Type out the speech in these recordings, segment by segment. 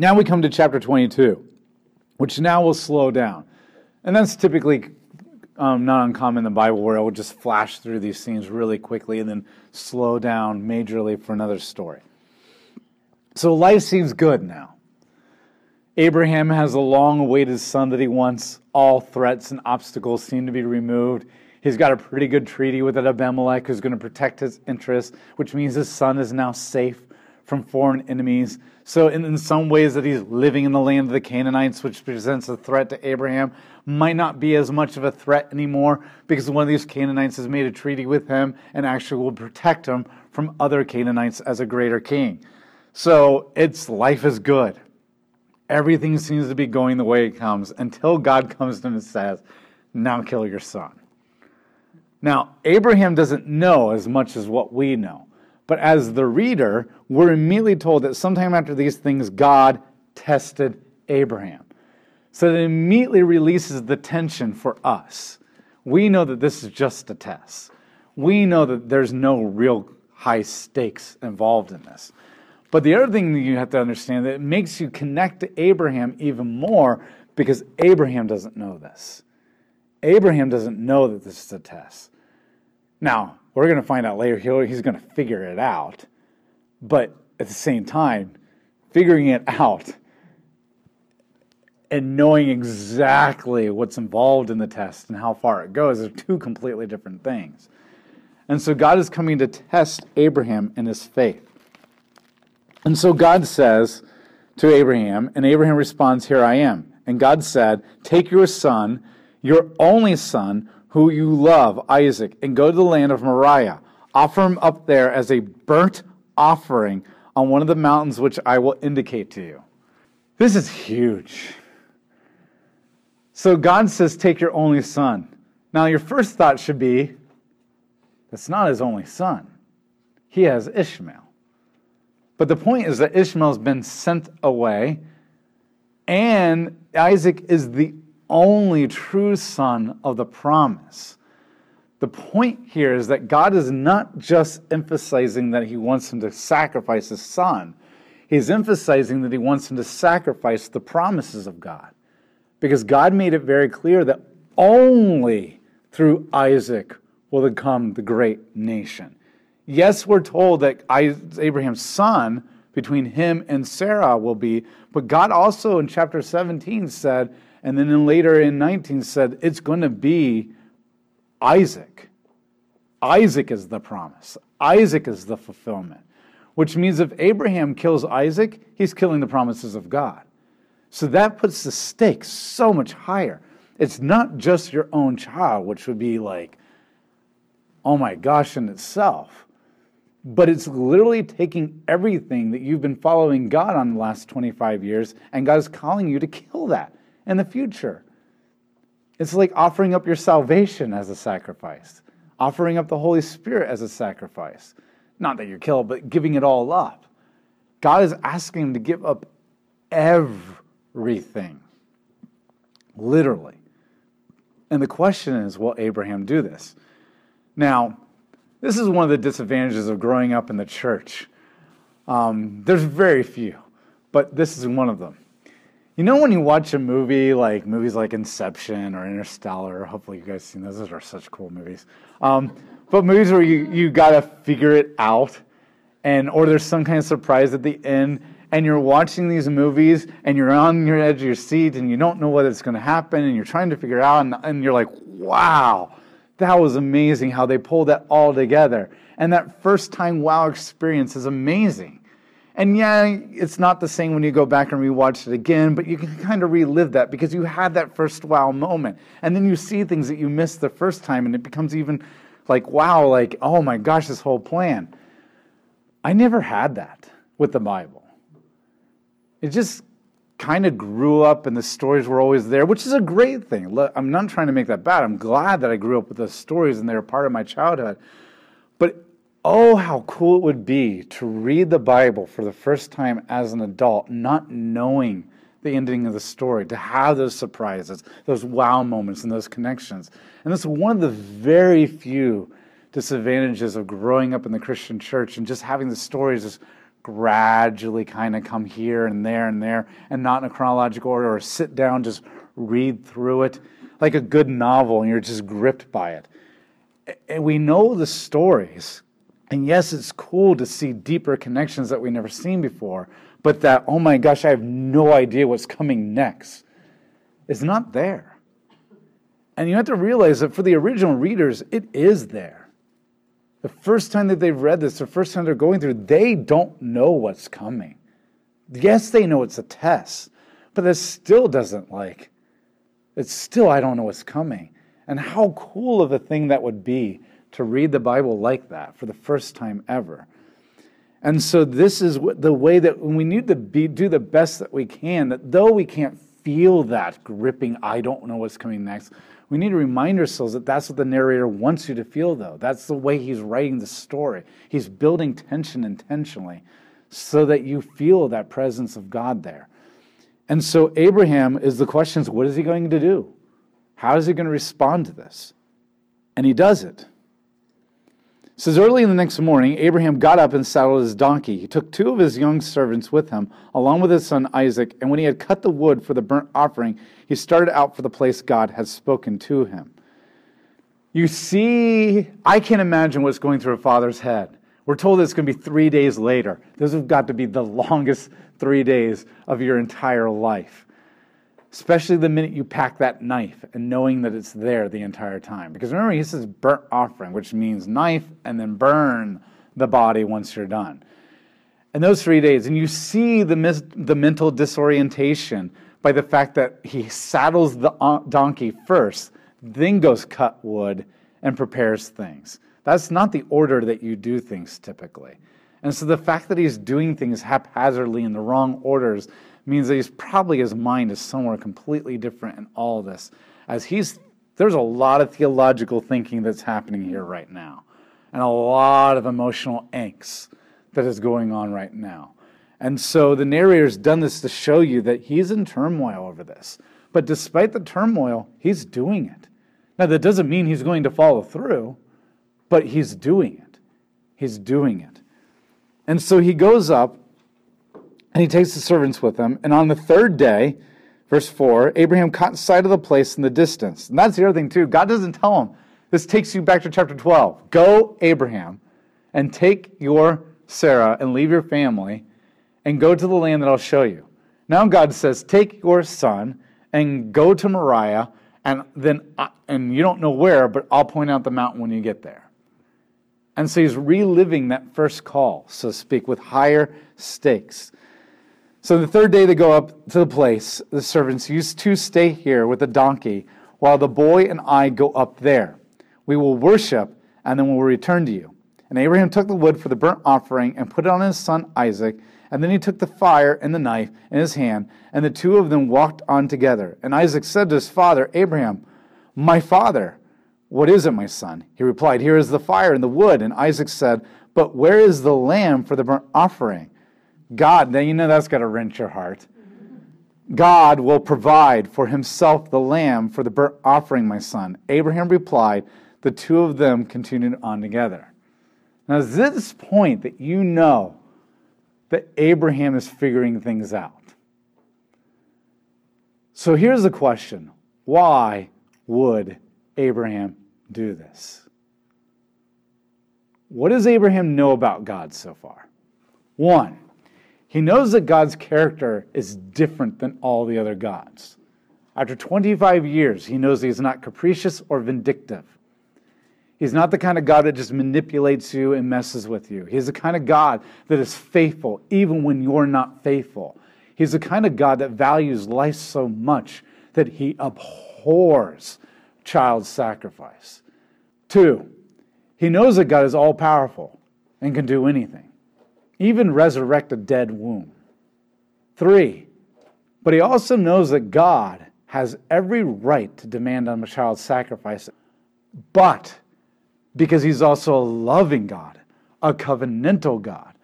Now we come to chapter 22, which now will slow down. And that's typically um, not uncommon in the Bible where it will just flash through these scenes really quickly and then slow down majorly for another story. So life seems good now. Abraham has a long awaited son that he wants. All threats and obstacles seem to be removed. He's got a pretty good treaty with Abimelech who's going to protect his interests, which means his son is now safe from foreign enemies. So, in, in some ways, that he's living in the land of the Canaanites, which presents a threat to Abraham, might not be as much of a threat anymore because one of these Canaanites has made a treaty with him and actually will protect him from other Canaanites as a greater king. So, it's life is good. Everything seems to be going the way it comes until God comes to him and says, Now kill your son. Now, Abraham doesn't know as much as what we know. But as the reader, we're immediately told that sometime after these things, God tested Abraham. So that immediately releases the tension for us. We know that this is just a test. We know that there's no real high stakes involved in this. But the other thing that you have to understand that it makes you connect to Abraham even more because Abraham doesn't know this. Abraham doesn't know that this is a test. Now, we're going to find out later he's going to figure it out. But at the same time, figuring it out and knowing exactly what's involved in the test and how far it goes are two completely different things. And so God is coming to test Abraham in his faith. And so God says to Abraham, and Abraham responds, Here I am. And God said, Take your son, your only son, who you love, Isaac, and go to the land of Moriah. Offer him up there as a burnt offering on one of the mountains which I will indicate to you. This is huge. So God says, Take your only son. Now, your first thought should be, That's not his only son. He has Ishmael. But the point is that Ishmael's been sent away, and Isaac is the only true son of the promise. The point here is that God is not just emphasizing that he wants him to sacrifice his son, he's emphasizing that he wants him to sacrifice the promises of God. Because God made it very clear that only through Isaac will come the great nation. Yes, we're told that Abraham's son between him and Sarah will be, but God also in chapter 17 said, and then later in 19 said, it's going to be Isaac. Isaac is the promise. Isaac is the fulfillment. Which means if Abraham kills Isaac, he's killing the promises of God. So that puts the stakes so much higher. It's not just your own child, which would be like, oh my gosh, in itself. But it's literally taking everything that you've been following God on the last 25 years, and God is calling you to kill that in the future. It's like offering up your salvation as a sacrifice, offering up the Holy Spirit as a sacrifice. Not that you're killed, but giving it all up. God is asking him to give up everything, literally. And the question is will Abraham do this? Now, this is one of the disadvantages of growing up in the church. Um, there's very few, but this is one of them. You know when you watch a movie like movies like Inception or Interstellar, hopefully you guys seen those. Those are such cool movies. Um, but movies where you, you gotta figure it out and or there's some kind of surprise at the end and you're watching these movies and you're on your edge of your seat and you don't know what's going to happen and you're trying to figure out and, and you're like wow that was amazing how they pulled that all together and that first time wow experience is amazing and yeah, it's not the same when you go back and rewatch it again, but you can kind of relive that because you had that first wow moment. And then you see things that you missed the first time, and it becomes even like, wow, like, oh my gosh, this whole plan. I never had that with the Bible. It just kind of grew up, and the stories were always there, which is a great thing. I'm not trying to make that bad. I'm glad that I grew up with those stories and they're part of my childhood. Oh, how cool it would be to read the Bible for the first time as an adult, not knowing the ending of the story, to have those surprises, those wow moments, and those connections. And that's one of the very few disadvantages of growing up in the Christian church and just having the stories just gradually kind of come here and there and there and not in a chronological order or sit down, just read through it like a good novel and you're just gripped by it. And we know the stories. And yes, it's cool to see deeper connections that we've never seen before, but that, oh my gosh, I have no idea what's coming next, is not there. And you have to realize that for the original readers, it is there. The first time that they've read this, the first time they're going through, they don't know what's coming. Yes, they know it's a test, but that still doesn't like, it's still, I don't know what's coming. And how cool of a thing that would be to read the Bible like that for the first time ever. And so, this is the way that when we need to be, do the best that we can, that though we can't feel that gripping, I don't know what's coming next, we need to remind ourselves that that's what the narrator wants you to feel, though. That's the way he's writing the story. He's building tension intentionally so that you feel that presence of God there. And so, Abraham is the question is what is he going to do? How is he going to respond to this? And he does it. It says early in the next morning, Abraham got up and saddled his donkey. He took two of his young servants with him, along with his son Isaac, and when he had cut the wood for the burnt offering, he started out for the place God had spoken to him. You see, I can't imagine what's going through a father's head. We're told it's going to be three days later. Those have got to be the longest three days of your entire life especially the minute you pack that knife and knowing that it's there the entire time. Because remember, he says burnt offering, which means knife and then burn the body once you're done. And those three days, and you see the, mis- the mental disorientation by the fact that he saddles the uh, donkey first, then goes cut wood and prepares things. That's not the order that you do things typically. And so the fact that he's doing things haphazardly in the wrong orders means that he's probably his mind is somewhere completely different in all this. As he's there's a lot of theological thinking that's happening here right now, and a lot of emotional angst that is going on right now. And so the narrator's done this to show you that he's in turmoil over this. But despite the turmoil, he's doing it. Now, that doesn't mean he's going to follow through, but he's doing it. He's doing it. And so he goes up and he takes the servants with him. And on the third day, verse 4, Abraham caught sight of the place in the distance. And that's the other thing, too. God doesn't tell him. This takes you back to chapter 12. Go, Abraham, and take your Sarah and leave your family and go to the land that I'll show you. Now God says, Take your son and go to Moriah, and then, and you don't know where, but I'll point out the mountain when you get there. And so he's reliving that first call, so to speak, with higher stakes. So the third day they go up to the place. The servants, used to stay here with the donkey, while the boy and I go up there. We will worship, and then we'll return to you. And Abraham took the wood for the burnt offering and put it on his son Isaac. And then he took the fire and the knife in his hand, and the two of them walked on together. And Isaac said to his father, Abraham, My father, what is it, my son? He replied, Here is the fire and the wood. And Isaac said, But where is the lamb for the burnt offering? God, then you know that's got to wrench your heart. God will provide for himself the lamb for the burnt offering, my son. Abraham replied, the two of them continued on together. Now, is this point that you know that Abraham is figuring things out? So here's the question why would Abraham do this? What does Abraham know about God so far? One, he knows that God's character is different than all the other gods. After 25 years, he knows he's not capricious or vindictive. He's not the kind of God that just manipulates you and messes with you. He's the kind of God that is faithful even when you're not faithful. He's the kind of God that values life so much that he abhors child sacrifice. Two, he knows that God is all powerful and can do anything even resurrect a dead womb. Three, but he also knows that God has every right to demand on a child sacrifice, but because he's also a loving God, a covenantal God,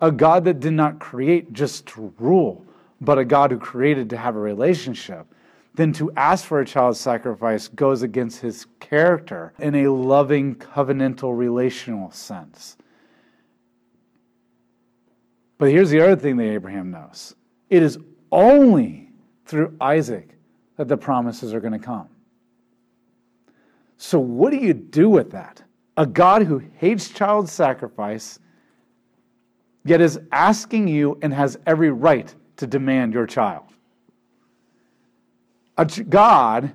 a God that did not create just to rule, but a God who created to have a relationship, then to ask for a child's sacrifice goes against his character in a loving, covenantal, relational sense. But here's the other thing that Abraham knows it is only through Isaac that the promises are going to come. So, what do you do with that? A God who hates child sacrifice, yet is asking you and has every right to demand your child. A God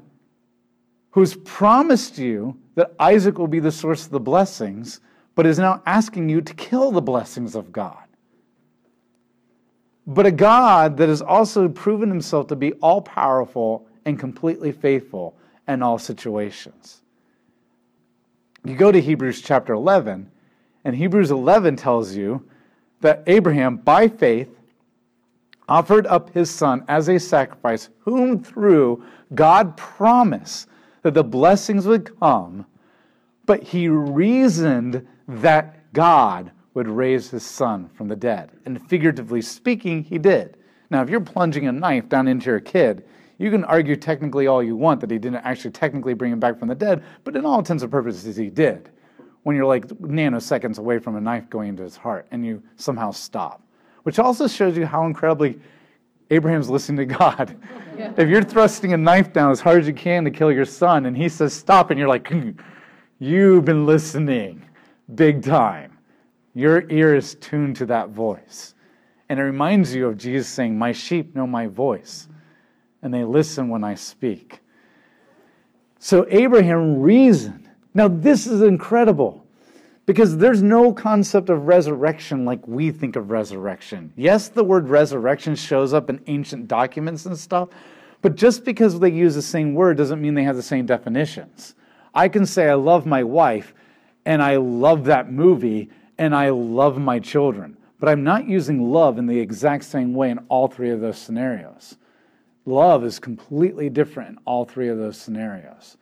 who's promised you that Isaac will be the source of the blessings, but is now asking you to kill the blessings of God. But a God that has also proven himself to be all powerful and completely faithful in all situations. You go to Hebrews chapter 11, and Hebrews 11 tells you that Abraham, by faith, offered up his son as a sacrifice, whom through God promised that the blessings would come, but he reasoned that God would raise his son from the dead. And figuratively speaking, he did. Now, if you're plunging a knife down into your kid, you can argue technically all you want that he didn't actually technically bring him back from the dead, but in all intents and purposes, he did. When you're like nanoseconds away from a knife going into his heart and you somehow stop which also shows you how incredibly Abraham's listening to God. Yeah. If you're thrusting a knife down as hard as you can to kill your son, and he says stop, and you're like, hmm, you've been listening big time. Your ear is tuned to that voice. And it reminds you of Jesus saying, My sheep know my voice, and they listen when I speak. So Abraham reasoned. Now, this is incredible. Because there's no concept of resurrection like we think of resurrection. Yes, the word resurrection shows up in ancient documents and stuff, but just because they use the same word doesn't mean they have the same definitions. I can say I love my wife and I love that movie and I love my children, but I'm not using love in the exact same way in all three of those scenarios. Love is completely different in all three of those scenarios.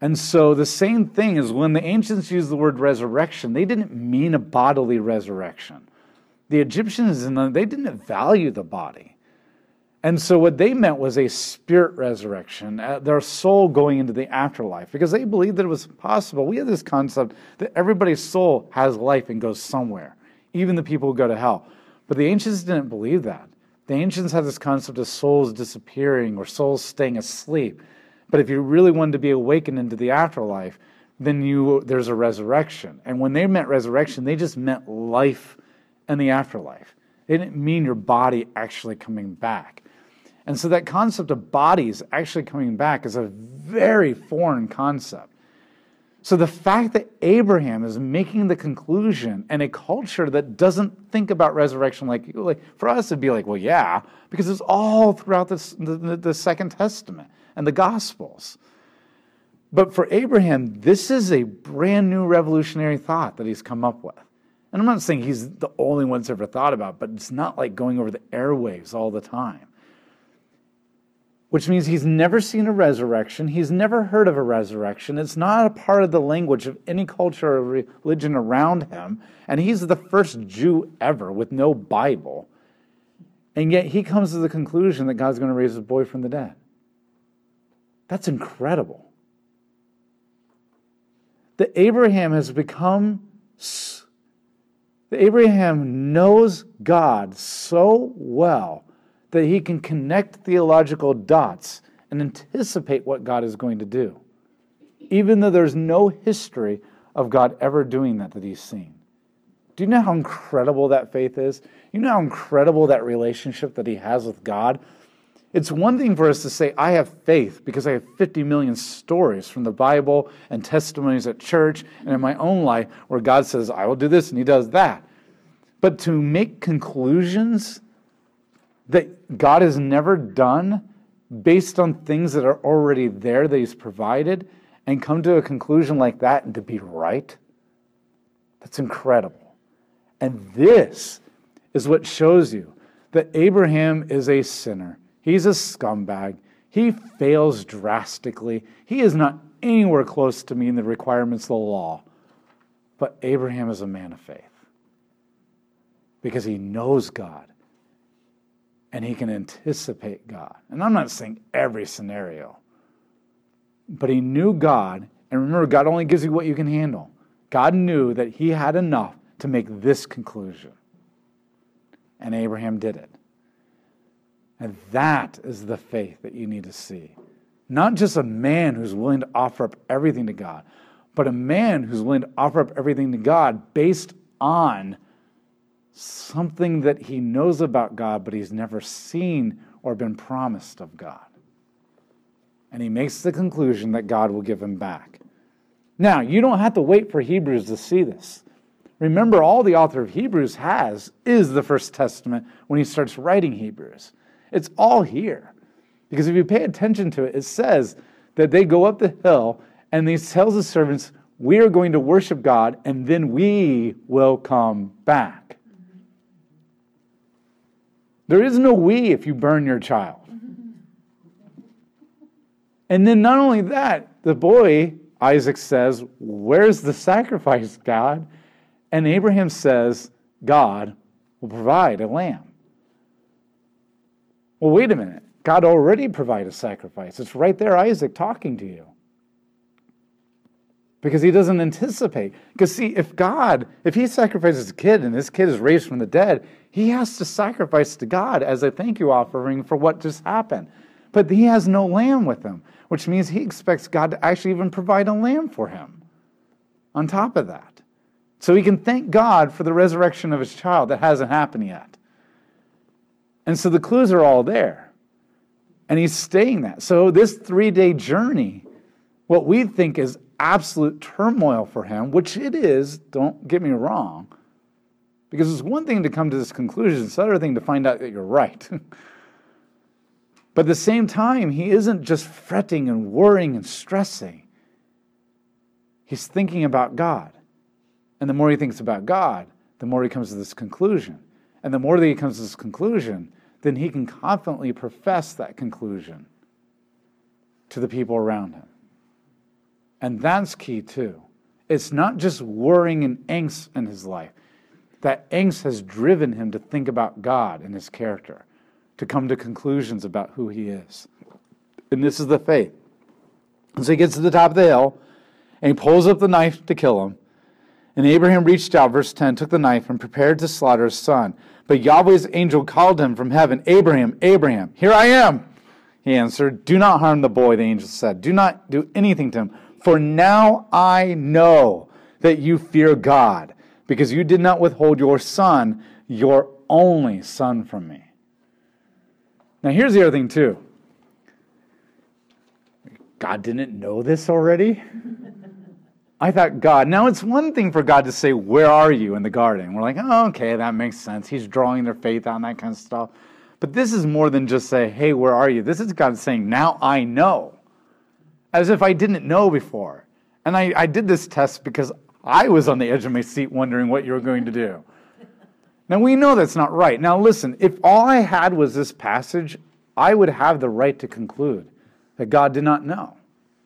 And so the same thing is when the ancients used the word resurrection, they didn't mean a bodily resurrection. The Egyptians, they didn't value the body. And so what they meant was a spirit resurrection, uh, their soul going into the afterlife, because they believed that it was possible. We have this concept that everybody's soul has life and goes somewhere, even the people who go to hell. But the ancients didn't believe that. The ancients had this concept of souls disappearing or souls staying asleep. But if you really wanted to be awakened into the afterlife, then you there's a resurrection. And when they meant resurrection, they just meant life and the afterlife. They didn't mean your body actually coming back. And so that concept of bodies actually coming back is a very foreign concept. So the fact that Abraham is making the conclusion and a culture that doesn't think about resurrection like, like for us it'd be like, well, yeah, because it's all throughout this, the, the Second Testament and the Gospels. But for Abraham, this is a brand new revolutionary thought that he's come up with. And I'm not saying he's the only one that's ever thought about, but it's not like going over the airwaves all the time. Which means he's never seen a resurrection. He's never heard of a resurrection. It's not a part of the language of any culture or religion around him. And he's the first Jew ever with no Bible. And yet he comes to the conclusion that God's going to raise his boy from the dead. That's incredible. That Abraham has become, that Abraham knows God so well that he can connect theological dots and anticipate what God is going to do, even though there's no history of God ever doing that that he's seen. Do you know how incredible that faith is? You know how incredible that relationship that he has with God it's one thing for us to say, I have faith because I have 50 million stories from the Bible and testimonies at church and in my own life where God says, I will do this and He does that. But to make conclusions that God has never done based on things that are already there that He's provided and come to a conclusion like that and to be right, that's incredible. And this is what shows you that Abraham is a sinner He's a scumbag. He fails drastically. He is not anywhere close to meeting the requirements of the law. But Abraham is a man of faith because he knows God and he can anticipate God. And I'm not saying every scenario, but he knew God. And remember, God only gives you what you can handle. God knew that he had enough to make this conclusion. And Abraham did it. And that is the faith that you need to see. Not just a man who's willing to offer up everything to God, but a man who's willing to offer up everything to God based on something that he knows about God, but he's never seen or been promised of God. And he makes the conclusion that God will give him back. Now, you don't have to wait for Hebrews to see this. Remember, all the author of Hebrews has is the First Testament when he starts writing Hebrews. It's all here. Because if you pay attention to it, it says that they go up the hill and he tells the servants, We are going to worship God and then we will come back. There is no we if you burn your child. And then not only that, the boy, Isaac says, Where's the sacrifice, God? And Abraham says, God will provide a lamb. Well, wait a minute. God already provided a sacrifice. It's right there, Isaac talking to you. Because he doesn't anticipate. Because, see, if God, if he sacrifices a kid and this kid is raised from the dead, he has to sacrifice to God as a thank you offering for what just happened. But he has no lamb with him, which means he expects God to actually even provide a lamb for him on top of that. So he can thank God for the resurrection of his child that hasn't happened yet. And so the clues are all there. And he's staying that. So this three day journey, what we think is absolute turmoil for him, which it is, don't get me wrong because it's one thing to come to this conclusion, it's another thing to find out that you're right. but at the same time, he isn't just fretting and worrying and stressing. He's thinking about God. And the more he thinks about God, the more he comes to this conclusion. And the more that he comes to this conclusion, then he can confidently profess that conclusion to the people around him. And that's key too. It's not just worrying and angst in his life, that angst has driven him to think about God and his character, to come to conclusions about who he is. And this is the faith. And so he gets to the top of the hill and he pulls up the knife to kill him. And Abraham reached out, verse 10, took the knife and prepared to slaughter his son. But Yahweh's angel called him from heaven, Abraham, Abraham, here I am. He answered, Do not harm the boy, the angel said. Do not do anything to him, for now I know that you fear God because you did not withhold your son, your only son, from me. Now, here's the other thing, too. God didn't know this already? I thought God, now it's one thing for God to say, Where are you in the garden? We're like, Oh, okay, that makes sense. He's drawing their faith on that kind of stuff. But this is more than just say, Hey, where are you? This is God saying, Now I know. As if I didn't know before. And I, I did this test because I was on the edge of my seat wondering what you were going to do. Now, we know that's not right. Now, listen, if all I had was this passage, I would have the right to conclude that God did not know.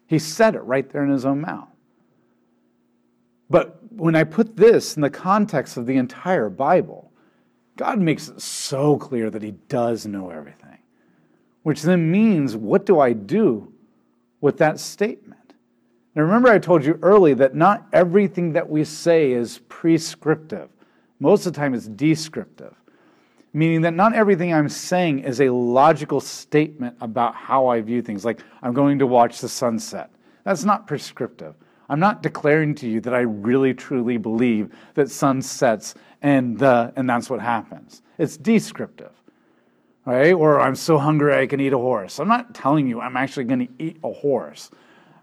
He said it right there in his own mouth. But when I put this in the context of the entire Bible, God makes it so clear that he does know everything, which then means what do I do with that statement? Now, remember, I told you early that not everything that we say is prescriptive. Most of the time, it's descriptive, meaning that not everything I'm saying is a logical statement about how I view things. Like, I'm going to watch the sunset. That's not prescriptive. I'm not declaring to you that I really truly believe that sun sets and, uh, and that's what happens. It's descriptive, right? Or I'm so hungry I can eat a horse. I'm not telling you I'm actually going to eat a horse.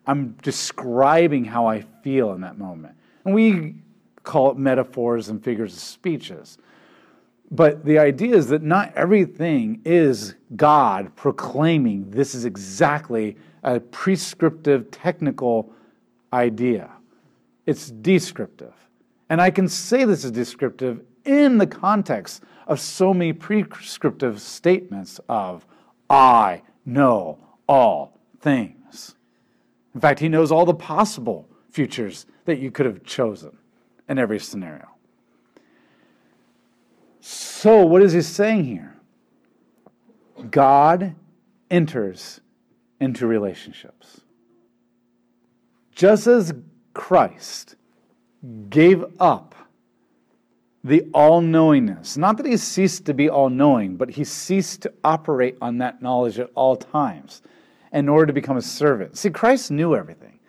I'm describing how I feel in that moment. And we call it metaphors and figures of speeches. But the idea is that not everything is God proclaiming this is exactly a prescriptive, technical idea. It's descriptive. And I can say this is descriptive in the context of so many prescriptive statements of, I know all things. In fact, he knows all the possible futures that you could have chosen in every scenario. So, what is he saying here? God enters into relationships. Just as Christ gave up the all knowingness. Not that he ceased to be all knowing, but he ceased to operate on that knowledge at all times in order to become a servant. See, Christ knew everything.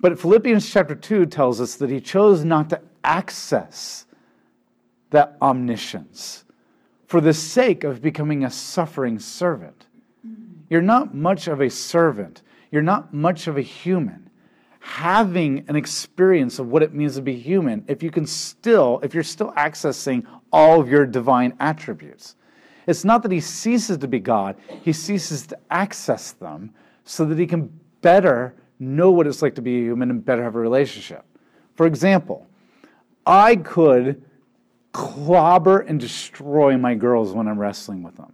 But Philippians chapter 2 tells us that he chose not to access that omniscience for the sake of becoming a suffering servant. You're not much of a servant, you're not much of a human having an experience of what it means to be human if you can still, if you're still accessing all of your divine attributes. It's not that he ceases to be God, he ceases to access them so that he can better know what it's like to be a human and better have a relationship. For example, I could clobber and destroy my girls when I'm wrestling with them.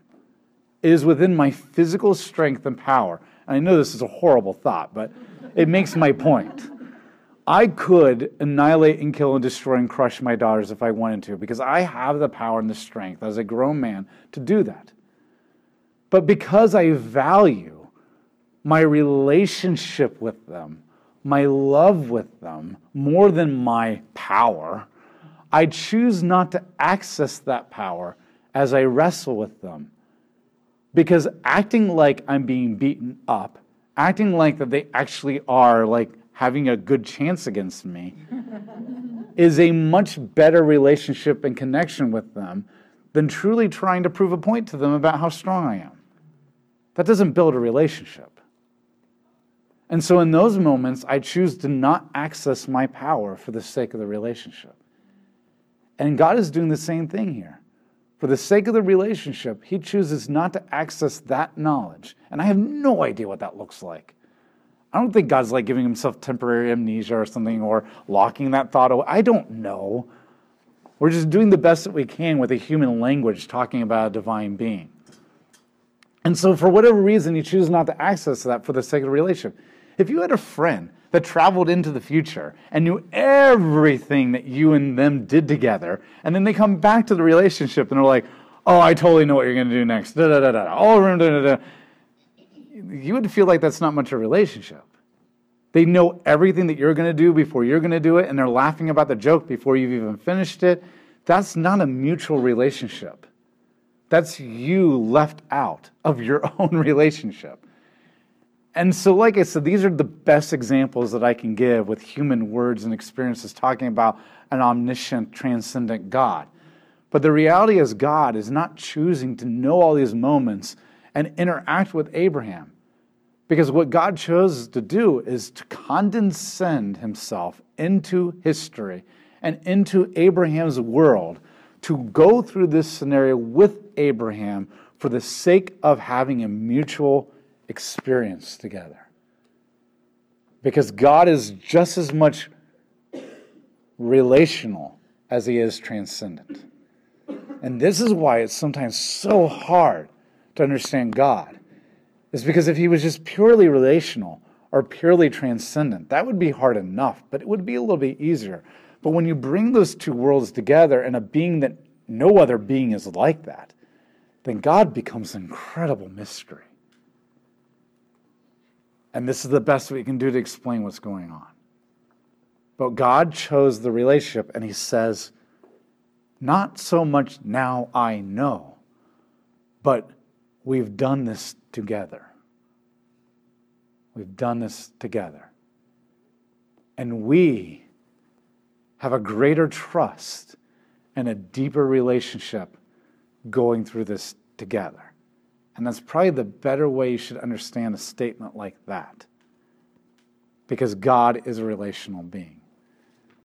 It is within my physical strength and power. And I know this is a horrible thought, but it makes my point. I could annihilate and kill and destroy and crush my daughters if I wanted to, because I have the power and the strength as a grown man to do that. But because I value my relationship with them, my love with them, more than my power, I choose not to access that power as I wrestle with them. Because acting like I'm being beaten up acting like that they actually are like having a good chance against me is a much better relationship and connection with them than truly trying to prove a point to them about how strong I am. That doesn't build a relationship. And so in those moments, I choose to not access my power for the sake of the relationship. And God is doing the same thing here. For the sake of the relationship, he chooses not to access that knowledge. And I have no idea what that looks like. I don't think God's like giving himself temporary amnesia or something or locking that thought away. I don't know. We're just doing the best that we can with a human language talking about a divine being. And so, for whatever reason, you choose not to access that for the sake of the relationship. If you had a friend that traveled into the future and knew everything that you and them did together. And then they come back to the relationship and they're like, oh, I totally know what you're going to do next. Da, da, da, da. All around, da, da, da. You would feel like that's not much of a relationship. They know everything that you're going to do before you're going to do it, and they're laughing about the joke before you've even finished it. That's not a mutual relationship. That's you left out of your own relationship. And so, like I said, these are the best examples that I can give with human words and experiences talking about an omniscient, transcendent God. But the reality is, God is not choosing to know all these moments and interact with Abraham. Because what God chose to do is to condescend himself into history and into Abraham's world to go through this scenario with Abraham for the sake of having a mutual experience together. Because God is just as much relational as he is transcendent. And this is why it's sometimes so hard to understand God. Is because if he was just purely relational or purely transcendent, that would be hard enough, but it would be a little bit easier. But when you bring those two worlds together and a being that no other being is like that, then God becomes an incredible mystery. And this is the best we can do to explain what's going on. But God chose the relationship, and He says, Not so much now I know, but we've done this together. We've done this together. And we have a greater trust and a deeper relationship going through this together. And that's probably the better way you should understand a statement like that. Because God is a relational being.